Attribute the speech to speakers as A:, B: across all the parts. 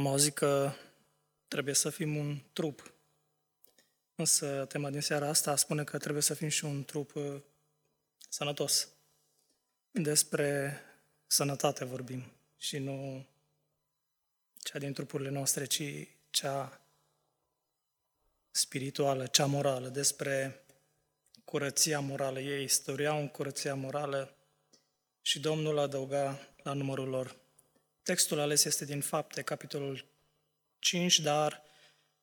A: Am auzit că trebuie să fim un trup. Însă tema din seara asta spune că trebuie să fim și un trup uh, sănătos. Despre sănătate vorbim și nu cea din trupurile noastre, ci cea spirituală, cea morală, despre curăția morală. Ei istoriau în curăția morală și Domnul adăuga la numărul lor. Textul ales este din Fapte, capitolul 5, dar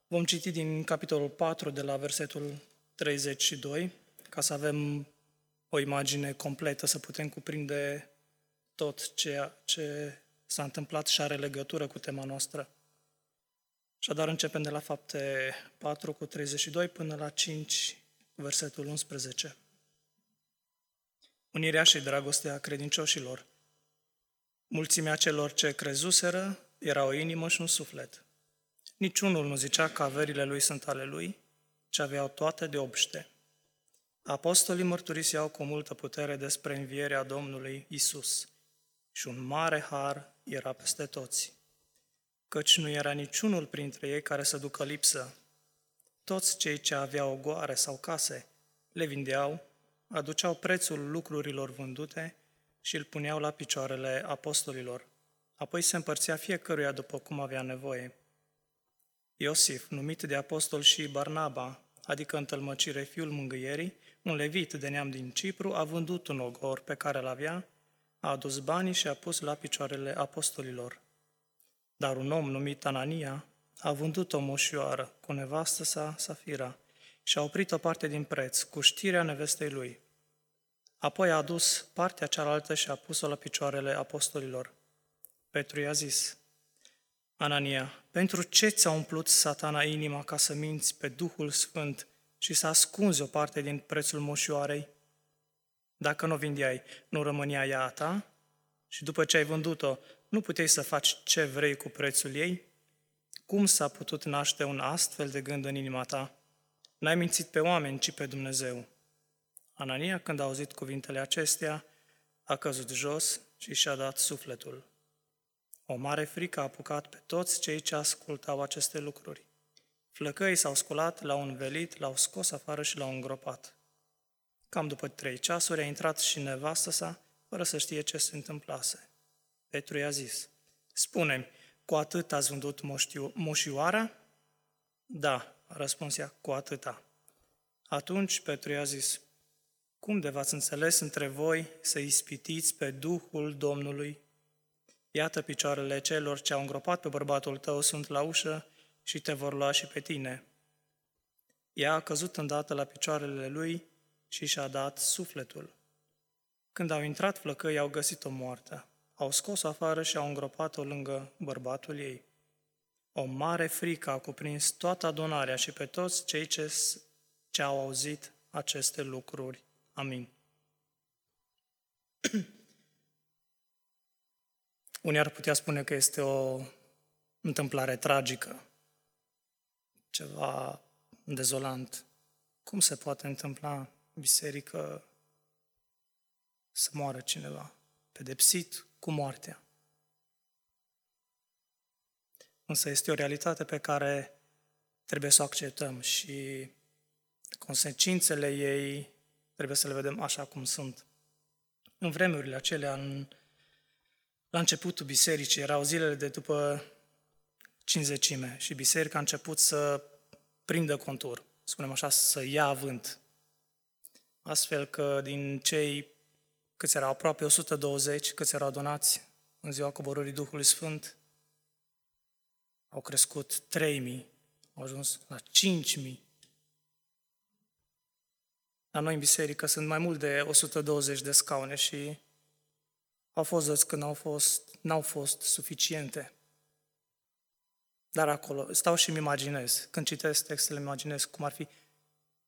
A: vom citi din capitolul 4, de la versetul 32, ca să avem o imagine completă, să putem cuprinde tot ceea ce s-a întâmplat și are legătură cu tema noastră. Așadar, începem de la fapte 4 cu 32 până la 5, versetul 11. Unirea și dragostea credincioșilor. Mulțimea celor ce crezuseră era o inimă și un suflet. Niciunul nu zicea că averile lui sunt ale lui, ci aveau toate de obște. Apostolii mărturiseau cu multă putere despre învierea Domnului Isus și un mare har era peste toți, căci nu era niciunul printre ei care să ducă lipsă. Toți cei ce aveau goare sau case le vindeau, aduceau prețul lucrurilor vândute și îl puneau la picioarele apostolilor. Apoi se împărțea fiecăruia după cum avea nevoie. Iosif, numit de apostol și Barnaba, adică întâlmăcire fiul mângâierii, un levit de neam din Cipru, a vândut un ogor pe care îl avea, a adus banii și a pus la picioarele apostolilor. Dar un om numit Anania a vândut o moșioară cu nevastă sa, Safira, și a oprit o parte din preț, cu știrea nevestei lui. Apoi a adus partea cealaltă și a pus-o la picioarele apostolilor. Petru i-a zis, Anania, pentru ce ți-a umplut satana inima ca să minți pe Duhul Sfânt și să ascunzi o parte din prețul moșioarei? Dacă nu o vindeai, nu rămânea ea a ta? Și după ce ai vândut-o, nu puteai să faci ce vrei cu prețul ei? Cum s-a putut naște un astfel de gând în inima ta? N-ai mințit pe oameni, ci pe Dumnezeu. Anania, când a auzit cuvintele acestea, a căzut jos și și-a dat sufletul. O mare frică a apucat pe toți cei ce ascultau aceste lucruri. Flăcăii s-au sculat, l-au învelit, l-au scos afară și l-au îngropat. Cam după trei ceasuri a intrat și nevastă sa, fără să știe ce se întâmplase. Petru i-a zis, spune cu atât ați vândut moștiu, moșioara? Da, a răspuns ea, cu atâta. Atunci Petru i-a zis, cum de v-ați înțeles între voi să ispitiți pe Duhul Domnului? Iată picioarele celor ce au îngropat pe bărbatul tău sunt la ușă și te vor lua și pe tine. Ea a căzut îndată la picioarele lui și și-a dat sufletul. Când au intrat flăcăi, au găsit-o moartă. Au scos-o afară și au îngropat-o lângă bărbatul ei. O mare frică a cuprins toată adunarea și pe toți cei ce, ce au auzit aceste lucruri. Amin. Unii ar putea spune că este o întâmplare tragică, ceva dezolant. Cum se poate întâmpla biserică să moară cineva, pedepsit cu moartea. Însă este o realitate pe care trebuie să o acceptăm și consecințele ei trebuie să le vedem așa cum sunt. În vremurile acelea, în, la începutul bisericii, erau zilele de după cinzecime și biserica a început să prindă contur, spunem așa, să ia avânt astfel că din cei câți erau aproape 120, câți erau donați în ziua coborârii Duhului Sfânt, au crescut 3.000, au ajuns la 5.000. La noi în biserică sunt mai mult de 120 de scaune și au fost zăți când au fost, n-au fost suficiente. Dar acolo, stau și îmi imaginez, când citesc textele, îmi imaginez cum ar fi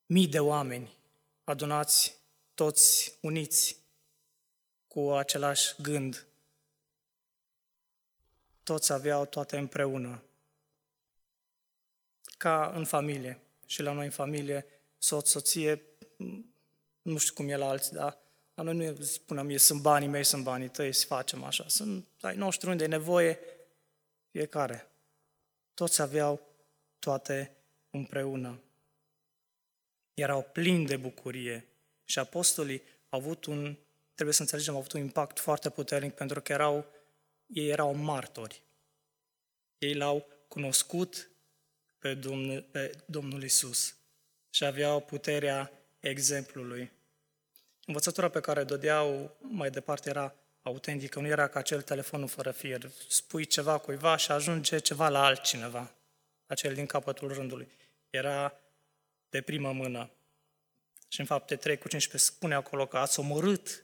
A: mii de oameni adunați toți uniți cu același gând. Toți aveau toate împreună. Ca în familie. Și la noi în familie, soț, soție, nu știu cum e la alții, dar la noi nu spunem, sunt banii mei, sunt banii tăi, să facem așa. Sunt ai noștri unde e nevoie, fiecare. Toți aveau toate împreună. Erau plini de bucurie și apostolii au avut un, trebuie să înțelegem, au avut un impact foarte puternic pentru că erau, ei erau martori. Ei l-au cunoscut pe Domnul, pe Domnul Isus și aveau puterea exemplului. Învățătura pe care dădeau mai departe era autentică, nu era ca acel telefonul fără fir. Spui ceva cuiva și ajunge ceva la altcineva, acel din capătul rândului. Era de primă mână. Și în fapte 3 cu 15 spune acolo că ați omorât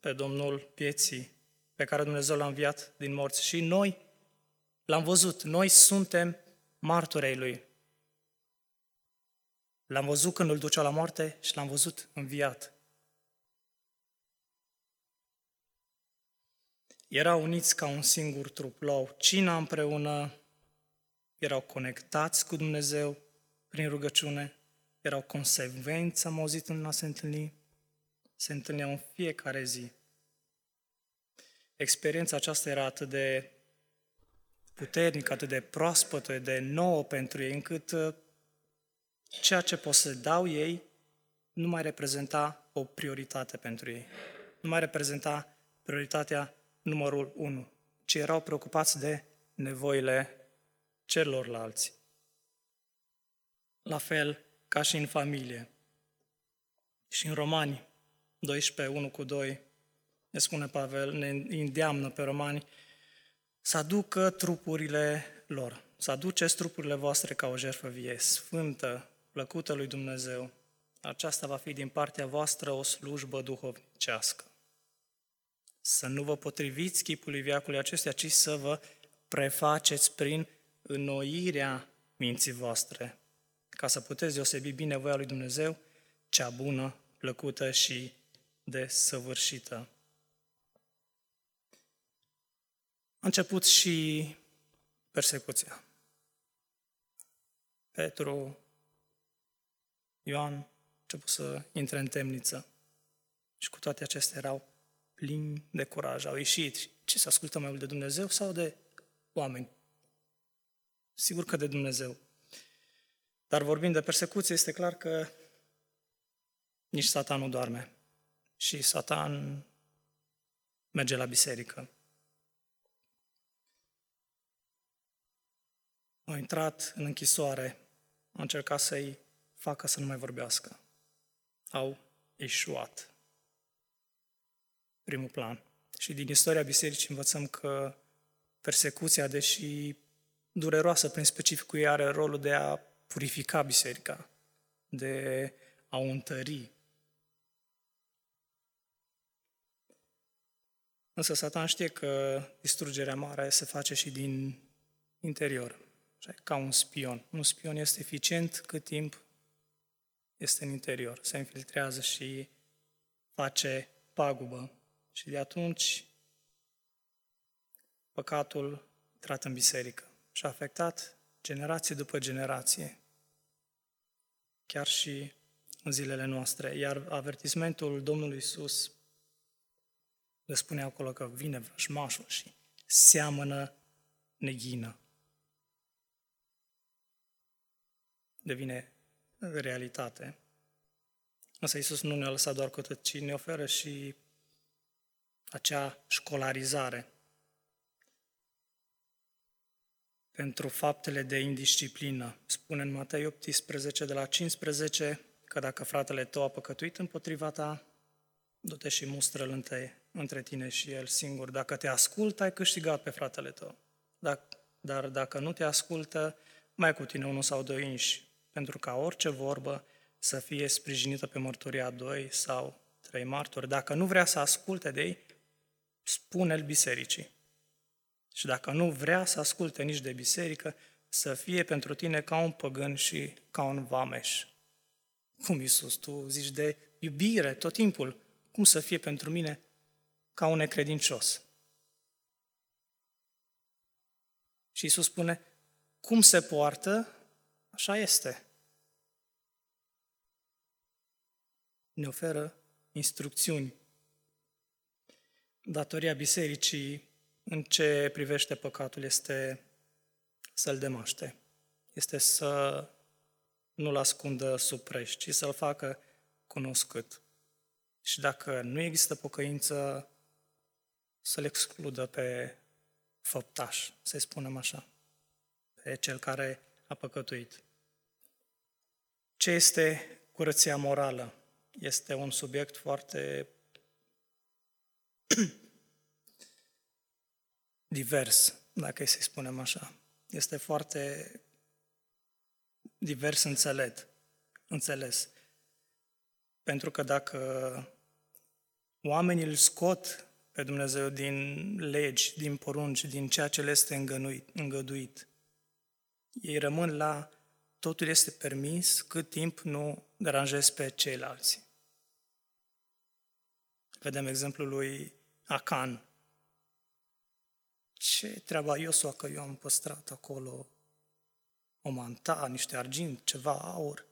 A: pe Domnul vieții pe care Dumnezeu l-a înviat din morți. Și noi l-am văzut, noi suntem martorei Lui. L-am văzut când îl ducea la moarte și l-am văzut înviat. Erau uniți ca un singur trup, luau cina împreună, erau conectați cu Dumnezeu prin rugăciune, erau consecvenți, am auzit în a se întâlni, se întâlneau în fiecare zi. Experiența aceasta era atât de puternică, atât de proaspătă, de nouă pentru ei, încât uh, ceea ce pot să dau ei nu mai reprezenta o prioritate pentru ei. Nu mai reprezenta prioritatea numărul unu, ci erau preocupați de nevoile celorlalți. La fel ca și în familie. Și în Romani 12, 1 cu 2, ne spune Pavel, ne îndeamnă pe romani să aducă trupurile lor, să aduceți trupurile voastre ca o jertfă vie, sfântă, plăcută lui Dumnezeu. Aceasta va fi din partea voastră o slujbă duhovnicească. Să nu vă potriviți chipului viacului acestuia, ci să vă prefaceți prin înnoirea minții voastre, ca să puteți deosebi bine voia lui Dumnezeu, cea bună, plăcută și desăvârșită. A început și persecuția. Petru, Ioan, a început să intre în temniță. Și cu toate acestea erau plini de curaj. Au ieșit. Ce să ascultăm mai mult de Dumnezeu sau de oameni? Sigur că de Dumnezeu. Dar vorbind de persecuție, este clar că nici Satan nu doarme. Și Satan merge la biserică. Au intrat în închisoare, au încercat să-i facă să nu mai vorbească. Au eșuat. Primul plan. Și din istoria bisericii învățăm că persecuția, deși dureroasă prin specificul ei, are rolul de a purifica biserica, de a o întări. Însă Satan știe că distrugerea mare se face și din interior, ca un spion. Un spion este eficient cât timp este în interior, se infiltrează și face pagubă. Și de atunci păcatul intrat în biserică și a afectat generație după generație, chiar și în zilele noastre. Iar avertismentul Domnului Isus le spune acolo că vine vrăjmașul și seamănă neghină. Devine realitate. Însă Isus nu ne-a lăsat doar cu atât, ci ne oferă și acea școlarizare pentru faptele de indisciplină. Spune în Matei 18, de la 15, că dacă fratele tău a păcătuit împotriva ta, du-te și mustră-l între, între tine și el singur. Dacă te ascultă, ai câștigat pe fratele tău. Dar dacă nu te ascultă, mai cu tine unul sau doi inși, pentru ca orice vorbă să fie sprijinită pe mărturia doi sau trei martori. Dacă nu vrea să asculte de ei, spune-l bisericii. Și dacă nu vrea să asculte nici de biserică, să fie pentru tine ca un păgân și ca un vameș. Cum, Iisus, tu zici de iubire tot timpul, cum să fie pentru mine ca un necredincios? Și Iisus spune, cum se poartă, așa este. Ne oferă instrucțiuni. Datoria bisericii în ce privește păcatul este să-l demaște. este să nu-l ascundă sub preș, ci să-l facă cunoscut. Și dacă nu există pocăință, să-l excludă pe făptaș, să-i spunem așa, pe cel care a păcătuit. Ce este curăția morală? Este un subiect foarte divers, dacă să-i spunem așa. Este foarte divers înțelet, înțeles. Pentru că dacă oamenii îl scot pe Dumnezeu din legi, din porunci, din ceea ce le este îngăduit, îngăduit, ei rămân la totul este permis cât timp nu deranjez pe ceilalți. Vedem exemplul lui Acan. Ce treaba Iosua că eu am păstrat acolo o manta, niște argint, ceva aur?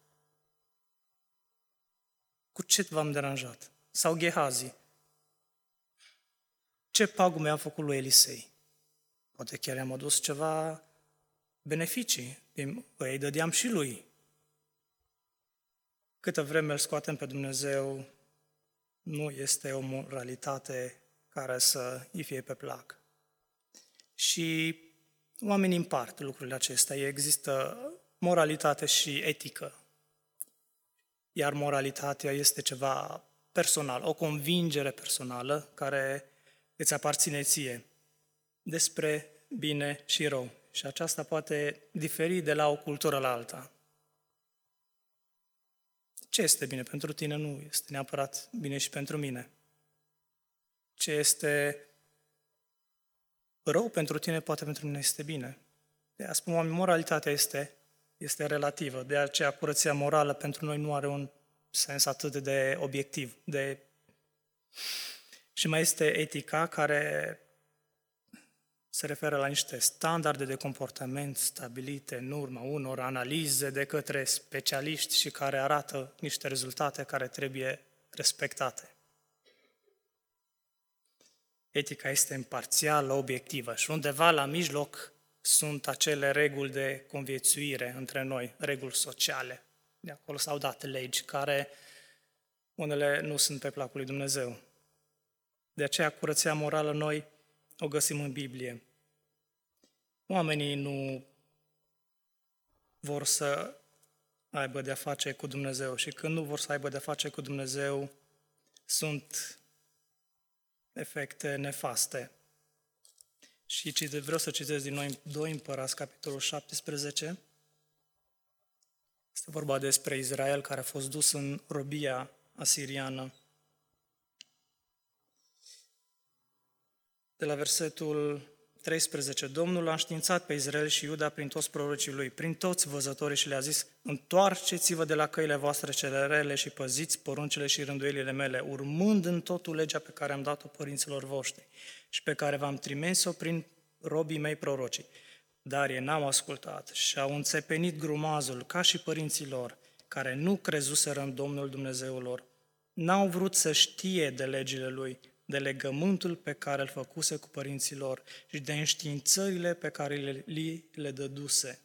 A: Cu ce v-am deranjat? Sau Gehazi? Ce pagume a făcut lui Elisei? Poate chiar i-am adus ceva beneficii, îi dădeam și lui. Câtă vreme îl scoatem pe Dumnezeu, nu este o moralitate care să îi fie pe plac. Și oamenii împart lucrurile acestea. Există moralitate și etică. Iar moralitatea este ceva personal, o convingere personală care îți aparține ție despre bine și rău. Și aceasta poate diferi de la o cultură la alta. Ce este bine pentru tine nu este neapărat bine și pentru mine. Ce este rău pentru tine, poate pentru mine este bine. De a spun, moralitatea este, este relativă, de aceea curăția morală pentru noi nu are un sens atât de obiectiv. De... Și mai este etica care se referă la niște standarde de comportament stabilite în urma unor analize de către specialiști și care arată niște rezultate care trebuie respectate. Etica este imparțială, obiectivă și undeva la mijloc sunt acele reguli de conviețuire între noi, reguli sociale. De acolo s-au dat legi care unele nu sunt pe placul lui Dumnezeu. De aceea curăția morală noi o găsim în Biblie. Oamenii nu vor să aibă de-a face cu Dumnezeu și când nu vor să aibă de-a face cu Dumnezeu, sunt efecte nefaste. Și vreau să citesc din noi 2 Împărați, capitolul 17. Este vorba despre Israel care a fost dus în robia asiriană. De la versetul 13. Domnul a înștiințat pe Israel și Iuda prin toți prorocii lui, prin toți văzătorii și le-a zis, întoarceți-vă de la căile voastre cele rele și păziți poruncile și rânduielile mele, urmând în totul legea pe care am dat-o părinților voștri și pe care v-am trimis-o prin robii mei prorocii. Dar ei n-au ascultat și au înțepenit grumazul ca și părinții lor, care nu crezuseră în Domnul Dumnezeul lor. N-au vrut să știe de legile Lui, de legământul pe care îl făcuse cu părinții lor și de înștiințările pe care le, li le dăduse.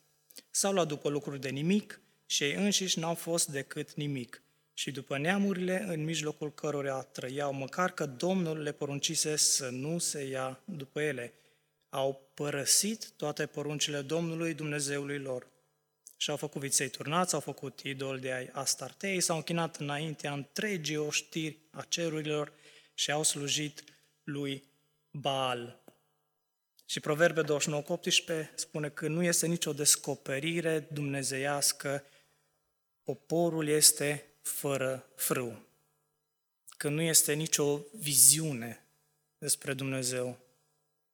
A: S-au luat după lucruri de nimic și ei înșiși n-au fost decât nimic. Și după neamurile în mijlocul cărora trăiau, măcar că Domnul le poruncise să nu se ia după ele, au părăsit toate poruncile Domnului Dumnezeului lor. Și au făcut viței turnați, au făcut idol de ai Astartei, s-au închinat înaintea întregii oștiri a cerurilor și au slujit lui Baal. Și Proverbe 29 18 spune că nu este nicio descoperire dumnezeiască, poporul este fără frâu. Că nu este nicio viziune despre Dumnezeu.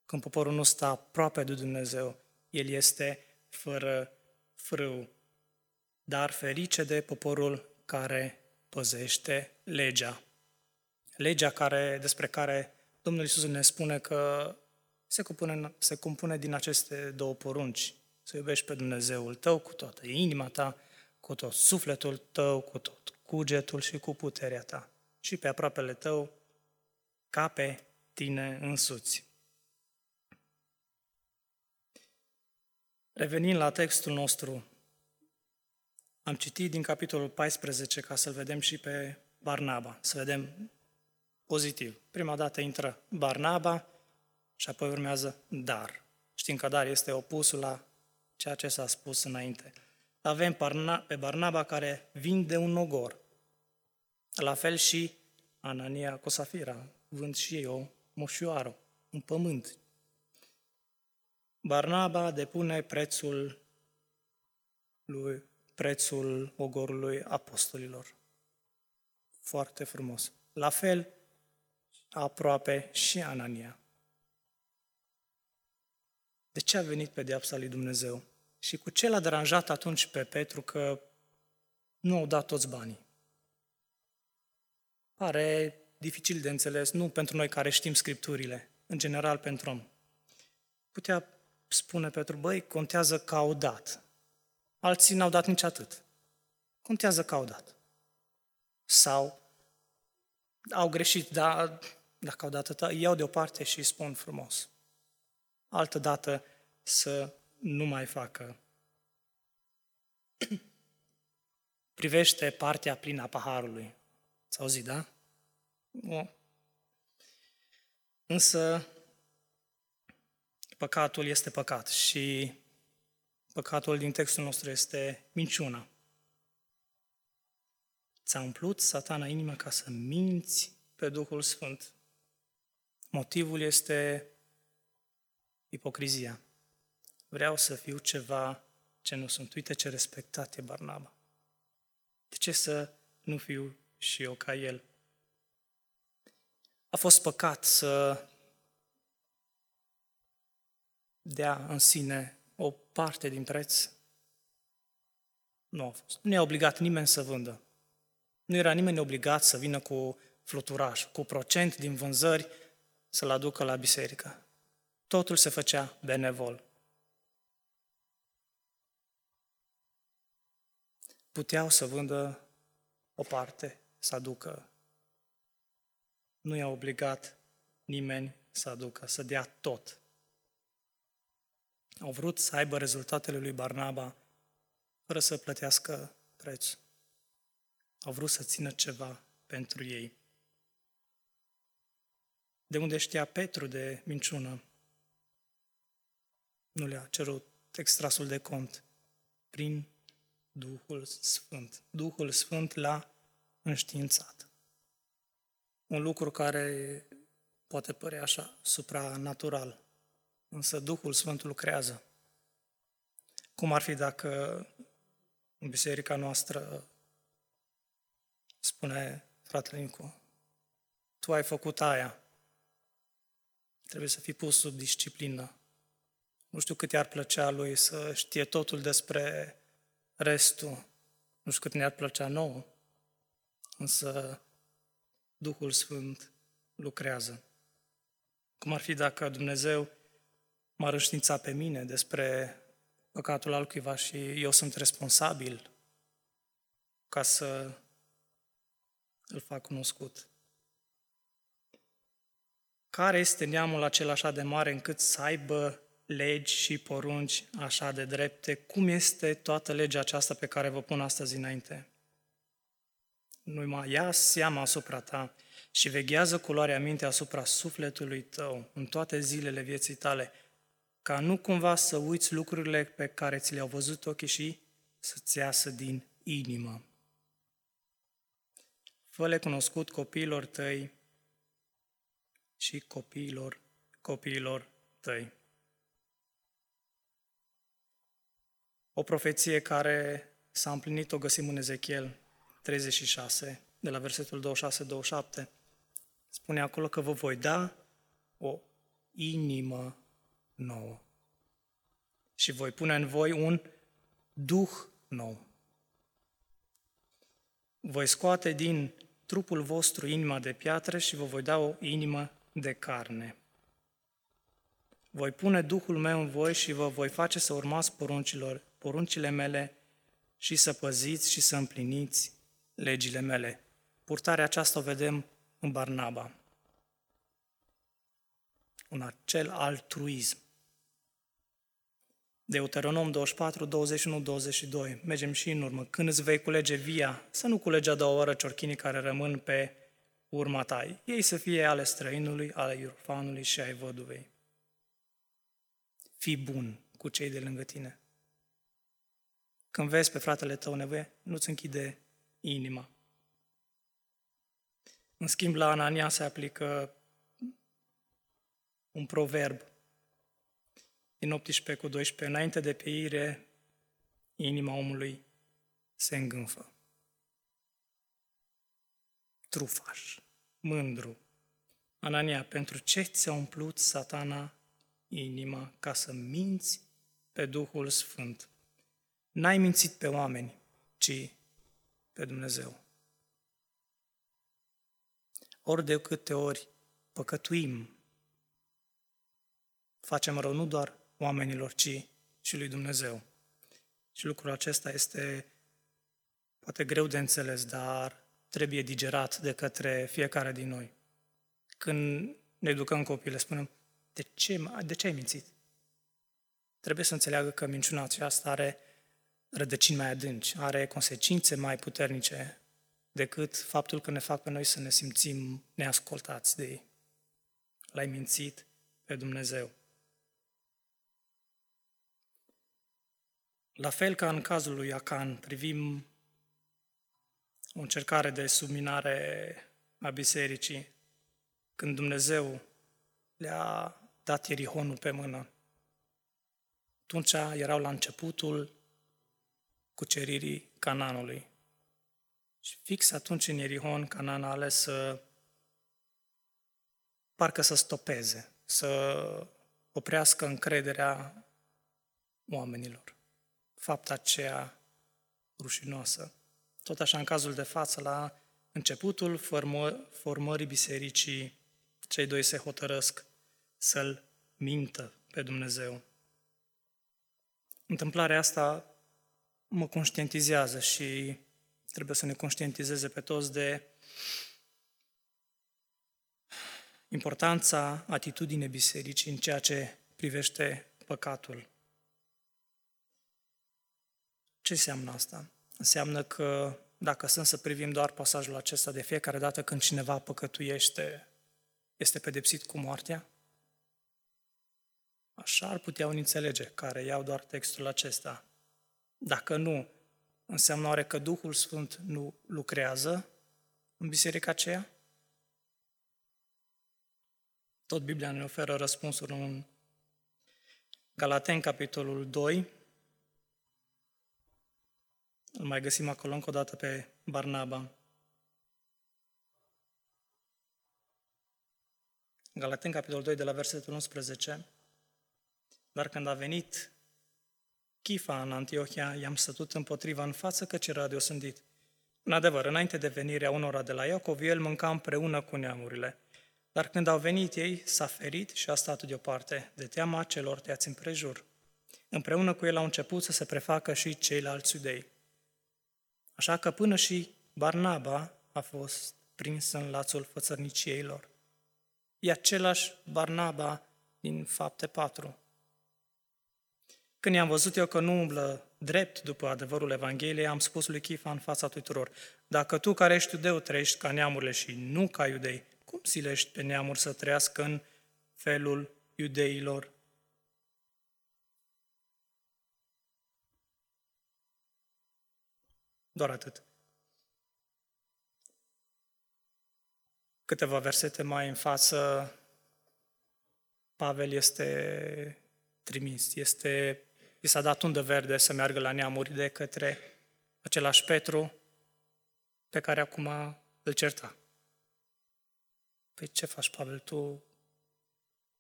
A: Când poporul nu stă aproape de Dumnezeu, el este fără frâu. Dar ferice de poporul care păzește legea legea care, despre care Domnul Iisus ne spune că se compune, se compune din aceste două porunci. Să iubești pe Dumnezeul tău cu toată inima ta, cu tot sufletul tău, cu tot cugetul și cu puterea ta. Și pe aproapele tău ca pe tine însuți. Revenind la textul nostru Am citit din capitolul 14 ca să-l vedem și pe Barnaba, să vedem pozitiv. Prima dată intră Barnaba și apoi urmează dar. Știm că dar este opusul la ceea ce s-a spus înainte. Avem pe Barnaba care vinde un ogor. La fel și Anania cu Safira, vând și ei o moșioară, un pământ. Barnaba depune prețul lui prețul ogorului apostolilor. Foarte frumos. La fel, aproape și Anania. De ce a venit pedeapsa lui Dumnezeu? Și cu ce l-a deranjat atunci pe Petru că nu au dat toți banii? Pare dificil de înțeles, nu pentru noi care știm scripturile, în general pentru om. Putea spune Petru, băi, contează că au dat. Alții n-au dat nici atât. Contează că au dat. Sau au greșit, dar dacă au dat atât, iau deoparte și spun frumos. Altă dată să nu mai facă. Privește partea plină a paharului. S-au zis, da? Nu. Însă, păcatul este păcat și păcatul din textul nostru este minciuna. Ți-a umplut satana inima ca să minți pe Duhul Sfânt. Motivul este ipocrizia. Vreau să fiu ceva ce nu sunt. Uite ce respectat e Barnaba. De ce să nu fiu și eu ca el? A fost păcat să dea în sine o parte din preț? Nu a fost. Nu i-a obligat nimeni să vândă. Nu era nimeni obligat să vină cu fluturaj, cu procent din vânzări să-l aducă la biserică. Totul se făcea benevol. Puteau să vândă o parte, să aducă. Nu i-a obligat nimeni să aducă, să dea tot. Au vrut să aibă rezultatele lui Barnaba fără să plătească preț. Au vrut să țină ceva pentru ei. De unde știa Petru de minciună? Nu le-a cerut extrasul de cont. Prin Duhul Sfânt. Duhul Sfânt l-a înștiințat. Un lucru care poate părea așa supranatural, însă Duhul Sfânt lucrează. Cum ar fi dacă în biserica noastră spune fratele Nicu, tu ai făcut aia, trebuie să fii pus sub disciplină. Nu știu cât i-ar plăcea lui să știe totul despre restul. Nu știu cât ne-ar plăcea nouă, însă Duhul Sfânt lucrează. Cum ar fi dacă Dumnezeu m-ar înștiința pe mine despre păcatul altcuiva și eu sunt responsabil ca să îl fac cunoscut. Care este neamul acela așa de mare încât să aibă legi și porunci așa de drepte? Cum este toată legea aceasta pe care vă pun astăzi înainte? Nu mai ia seama asupra ta și veghează culoarea minte asupra sufletului tău în toate zilele vieții tale, ca nu cumva să uiți lucrurile pe care ți le-au văzut ochii și să-ți iasă din inimă. Fă-le cunoscut copiilor tăi și copiilor copiilor tăi. O profeție care s-a împlinit, o găsim în Ezechiel 36, de la versetul 26-27. Spune acolo că vă voi da o inimă nouă. Și voi pune în voi un duh nou. Voi scoate din trupul vostru inima de piatră și vă voi da o inimă de carne. Voi pune Duhul meu în voi și vă voi face să urmați poruncilor, poruncile mele și să păziți și să împliniți legile mele. Purtarea aceasta o vedem în Barnaba. Un acel altruism Deuteronom 24, 21, 22. Mergem și în urmă. Când îți vei culege via, să nu culegi a doua oră ciorchinii care rămân pe urma ta. Ei să fie ale străinului, ale iurfanului și ai văduvei. Fii bun cu cei de lângă tine. Când vezi pe fratele tău nevoie, nu-ți închide inima. În schimb, la Anania se aplică un proverb din 18 cu 12. Înainte de peire, inima omului se îngânfă. Trufaș, mândru. Anania, pentru ce ți-a umplut satana inima ca să minți pe Duhul Sfânt? N-ai mințit pe oameni, ci pe Dumnezeu. Ori de câte ori păcătuim, facem rău nu doar oamenilor, ci și lui Dumnezeu. Și lucrul acesta este poate greu de înțeles, dar trebuie digerat de către fiecare din noi. Când ne educăm copiii, le spunem, de ce, de ce ai mințit? Trebuie să înțeleagă că minciuna aceasta are rădăcini mai adânci, are consecințe mai puternice decât faptul că ne fac pe noi să ne simțim neascultați de ei. L-ai mințit pe Dumnezeu. La fel ca în cazul lui Acan, privim o încercare de subminare a bisericii, când Dumnezeu le-a dat Ierihonul pe mână. Atunci erau la începutul cuceririi Cananului. Și fix atunci în Ierihon, Canan a ales să parcă să stopeze, să oprească încrederea oamenilor. Fapta aceea rușinoasă. Tot așa, în cazul de față, la începutul formă, formării bisericii, cei doi se hotărăsc să-L mintă pe Dumnezeu. Întâmplarea asta mă conștientizează și trebuie să ne conștientizeze pe toți de importanța atitudinii bisericii în ceea ce privește păcatul. Ce înseamnă asta? Înseamnă că dacă sunt să privim doar pasajul acesta de fiecare dată când cineva păcătuiește, este pedepsit cu moartea? Așa ar putea unii înțelege, care iau doar textul acesta. Dacă nu, înseamnă oare că Duhul Sfânt nu lucrează în biserica aceea? Tot Biblia ne oferă răspunsul în Galaten, capitolul 2. Îl mai găsim acolo încă o dată pe Barnaba. Galaten, capitolul 2, de la versetul 11. Dar când a venit Chifa în Antiohia, i-am stătut împotriva în față că era de osândit. În adevăr, înainte de venirea unora de la Iacov, el mânca împreună cu neamurile. Dar când au venit ei, s-a ferit și a stat deoparte, de teama celor teați împrejur. Împreună cu el au început să se prefacă și ceilalți iudei. Așa că până și Barnaba a fost prins în lațul fățărniciei lor. E același Barnaba din fapte 4. Când i-am văzut eu că nu umblă drept după adevărul Evangheliei, am spus lui Chifa în fața tuturor, dacă tu care ești iudeu trăiești ca neamurile și nu ca iudei, cum silești pe neamuri să trăiască în felul iudeilor? Doar atât. Câteva versete mai în față, Pavel este trimis, este i s-a dat undă verde să meargă la neamuri de către același Petru pe care acum îl certa. Păi ce faci, Pavel, tu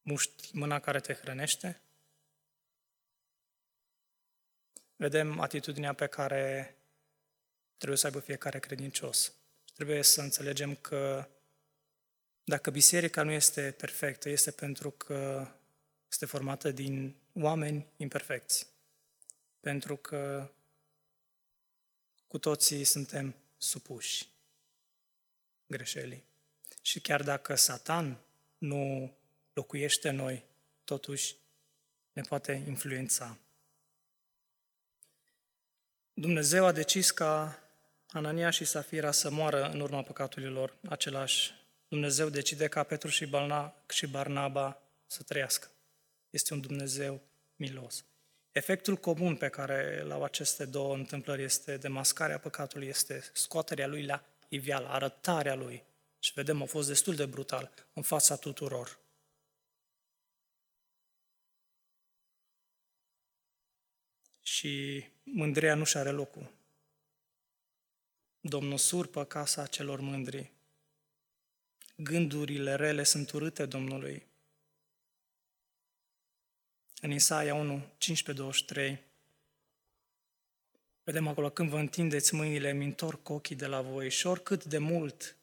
A: muști mâna care te hrănește? Vedem atitudinea pe care trebuie să aibă fiecare credincios. Trebuie să înțelegem că dacă biserica nu este perfectă, este pentru că este formată din oameni imperfecți pentru că cu toții suntem supuși greșelii. Și chiar dacă Satan nu locuiește în noi, totuși ne poate influența. Dumnezeu a decis ca Anania și Safira să moară în urma păcatului lor. Același Dumnezeu decide ca Petru și, Balna, și Barnaba să trăiască. Este un Dumnezeu milos. Efectul comun pe care l-au aceste două întâmplări este demascarea păcatului, este scoaterea lui la iveală, arătarea lui. Și vedem, a fost destul de brutal în fața tuturor. Și mândria nu și are locul. Domnul surpă casa celor mândri. Gândurile rele sunt urâte Domnului. În Isaia 1, 15-23, vedem acolo, când vă întindeți mâinile, îmi întorc ochii de la voi și oricât de mult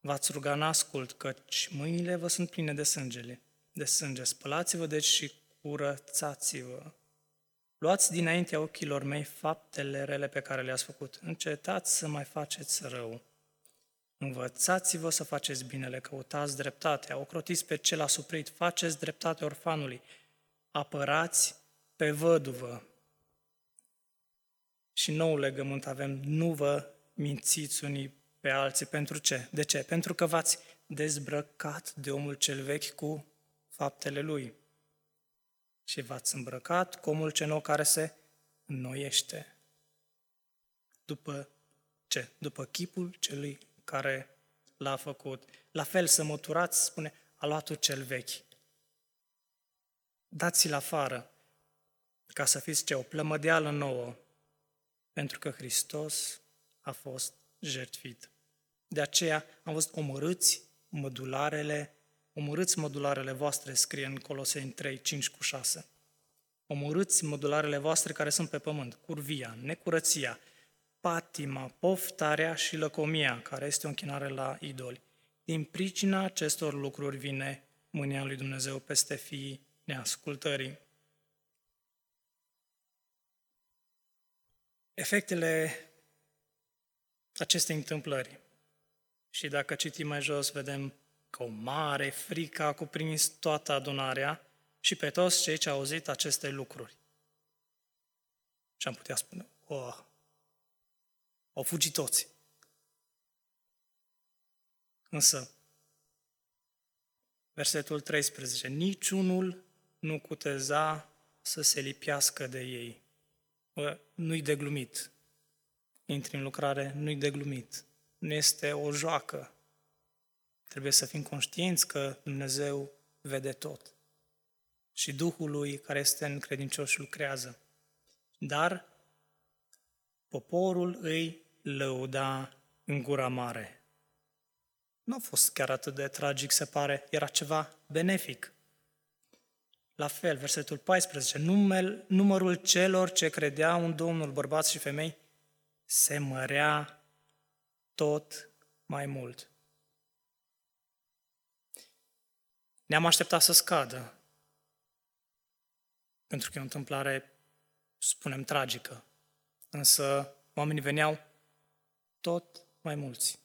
A: v-ați ruga în ascult, căci mâinile vă sunt pline de sângele, de sânge. Spălați-vă deci și curățați-vă. Luați dinaintea ochilor mei faptele rele pe care le-ați făcut. Încetați să mai faceți rău. Învățați-vă să faceți binele, căutați dreptatea, ocrotiți pe cel asuprit, faceți dreptate orfanului, apărați pe văduvă. Și nou legământ avem, nu vă mințiți unii pe alții. Pentru ce? De ce? Pentru că v-ați dezbrăcat de omul cel vechi cu faptele lui și v-ați îmbrăcat cu omul nou care se înnoiește. După ce? După chipul celui care l-a făcut. La fel să măturați, spune, aluatul cel vechi. Dați-l afară, ca să fiți ce? O plămădeală nouă, pentru că Hristos a fost jertfit. De aceea am văzut omorâți mădularele Omorâți modularele voastre, scrie în Coloseni 3, 5 cu 6. Omorâți modularele voastre care sunt pe pământ, curvia, necurăția, patima, poftarea și lăcomia, care este o închinare la idoli. Din pricina acestor lucruri vine mânia lui Dumnezeu peste fiii neascultării. Efectele acestei întâmplări. Și dacă citim mai jos, vedem că o mare frică a cuprins toată adunarea și pe toți cei ce au auzit aceste lucruri. Și am putea spune, oh, au fugit toți. Însă, versetul 13, niciunul nu cuteza să se lipiască de ei. Bă, nu-i de glumit. Intri în lucrare, nu-i de glumit. Nu este o joacă. Trebuie să fim conștienți că Dumnezeu vede tot. Și Duhul lui care este în credincioși lucrează. Dar poporul îi lăuda în gura mare. Nu a fost chiar atât de tragic, se pare, era ceva benefic. La fel, versetul 14, numel, numărul celor ce credeau în Domnul, bărbați și femei, se mărea tot mai mult. Ne-am așteptat să scadă, pentru că e o întâmplare, spunem, tragică. Însă oamenii veneau tot mai mulți.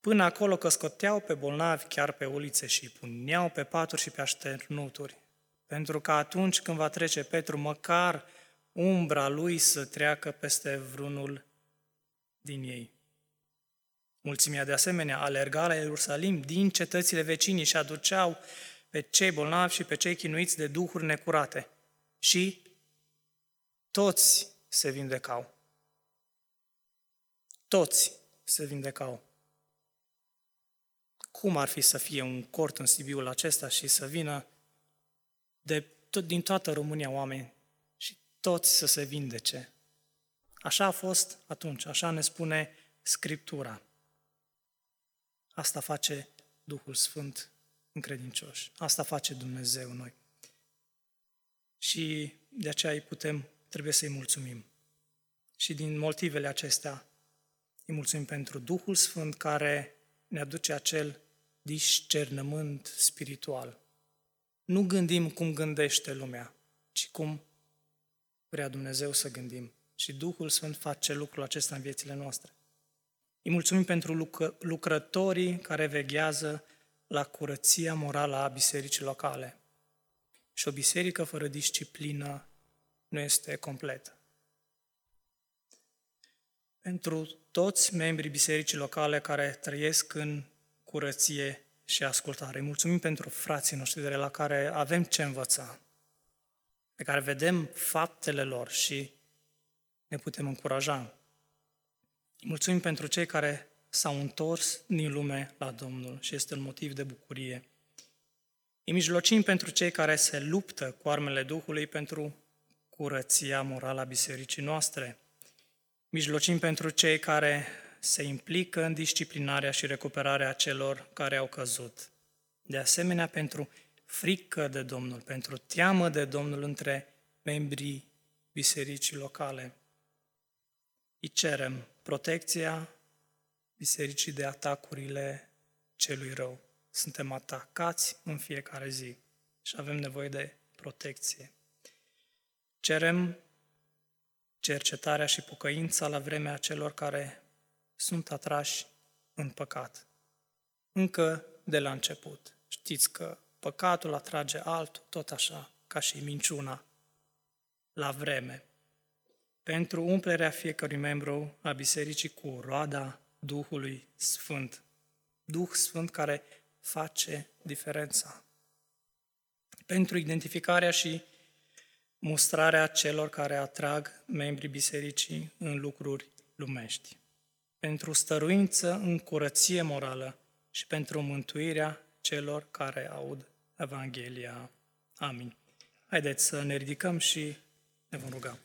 A: Până acolo că scoteau pe bolnavi chiar pe ulițe și puneau pe paturi și pe așternuturi, pentru că atunci când va trece Petru, măcar umbra lui să treacă peste vrunul din ei. Mulțimea de asemenea alerga la Ierusalim din cetățile vecinii și aduceau pe cei bolnavi și pe cei chinuiți de duhuri necurate. Și toți se vindecau. Toți se vindecau. Cum ar fi să fie un cort în Sibiul acesta și să vină de tot, din toată România oameni și toți să se vindece? Așa a fost atunci, așa ne spune Scriptura. Asta face Duhul Sfânt în credincioși. Asta face Dumnezeu noi. Și de aceea îi putem, trebuie să-i mulțumim. Și din motivele acestea îi mulțumim pentru Duhul Sfânt care ne aduce acel discernământ spiritual. Nu gândim cum gândește lumea, ci cum vrea Dumnezeu să gândim. Și Duhul Sfânt face lucrul acesta în viețile noastre. Îi mulțumim pentru lucrătorii care veghează la curăția morală a bisericii locale. Și o biserică fără disciplină nu este completă. Pentru toți membrii bisericii locale care trăiesc în curăție și ascultare. Mulțumim pentru frații noștri de la care avem ce învăța, pe care vedem faptele lor și ne putem încuraja. Mulțumim pentru cei care s-au întors din lume la Domnul și este un motiv de bucurie. Îi mijlocim pentru cei care se luptă cu armele Duhului pentru curăția morală a bisericii noastre. Mijlocim pentru cei care se implică în disciplinarea și recuperarea celor care au căzut. De asemenea, pentru frică de Domnul, pentru teamă de Domnul între membrii bisericii locale. Îi cerem protecția bisericii de atacurile celui rău. Suntem atacați în fiecare zi și avem nevoie de protecție. Cerem cercetarea și pocăința la vremea celor care sunt atrași în păcat. Încă de la început. Știți că păcatul atrage altul, tot așa, ca și minciuna, la vreme. Pentru umplerea fiecărui membru a bisericii cu roada Duhului Sfânt. Duh Sfânt care face diferența. Pentru identificarea și mustrarea celor care atrag membrii bisericii în lucruri lumești pentru stăruință în curăție morală și pentru mântuirea celor care aud Evanghelia. Amin. Haideți să ne ridicăm și ne vom ruga.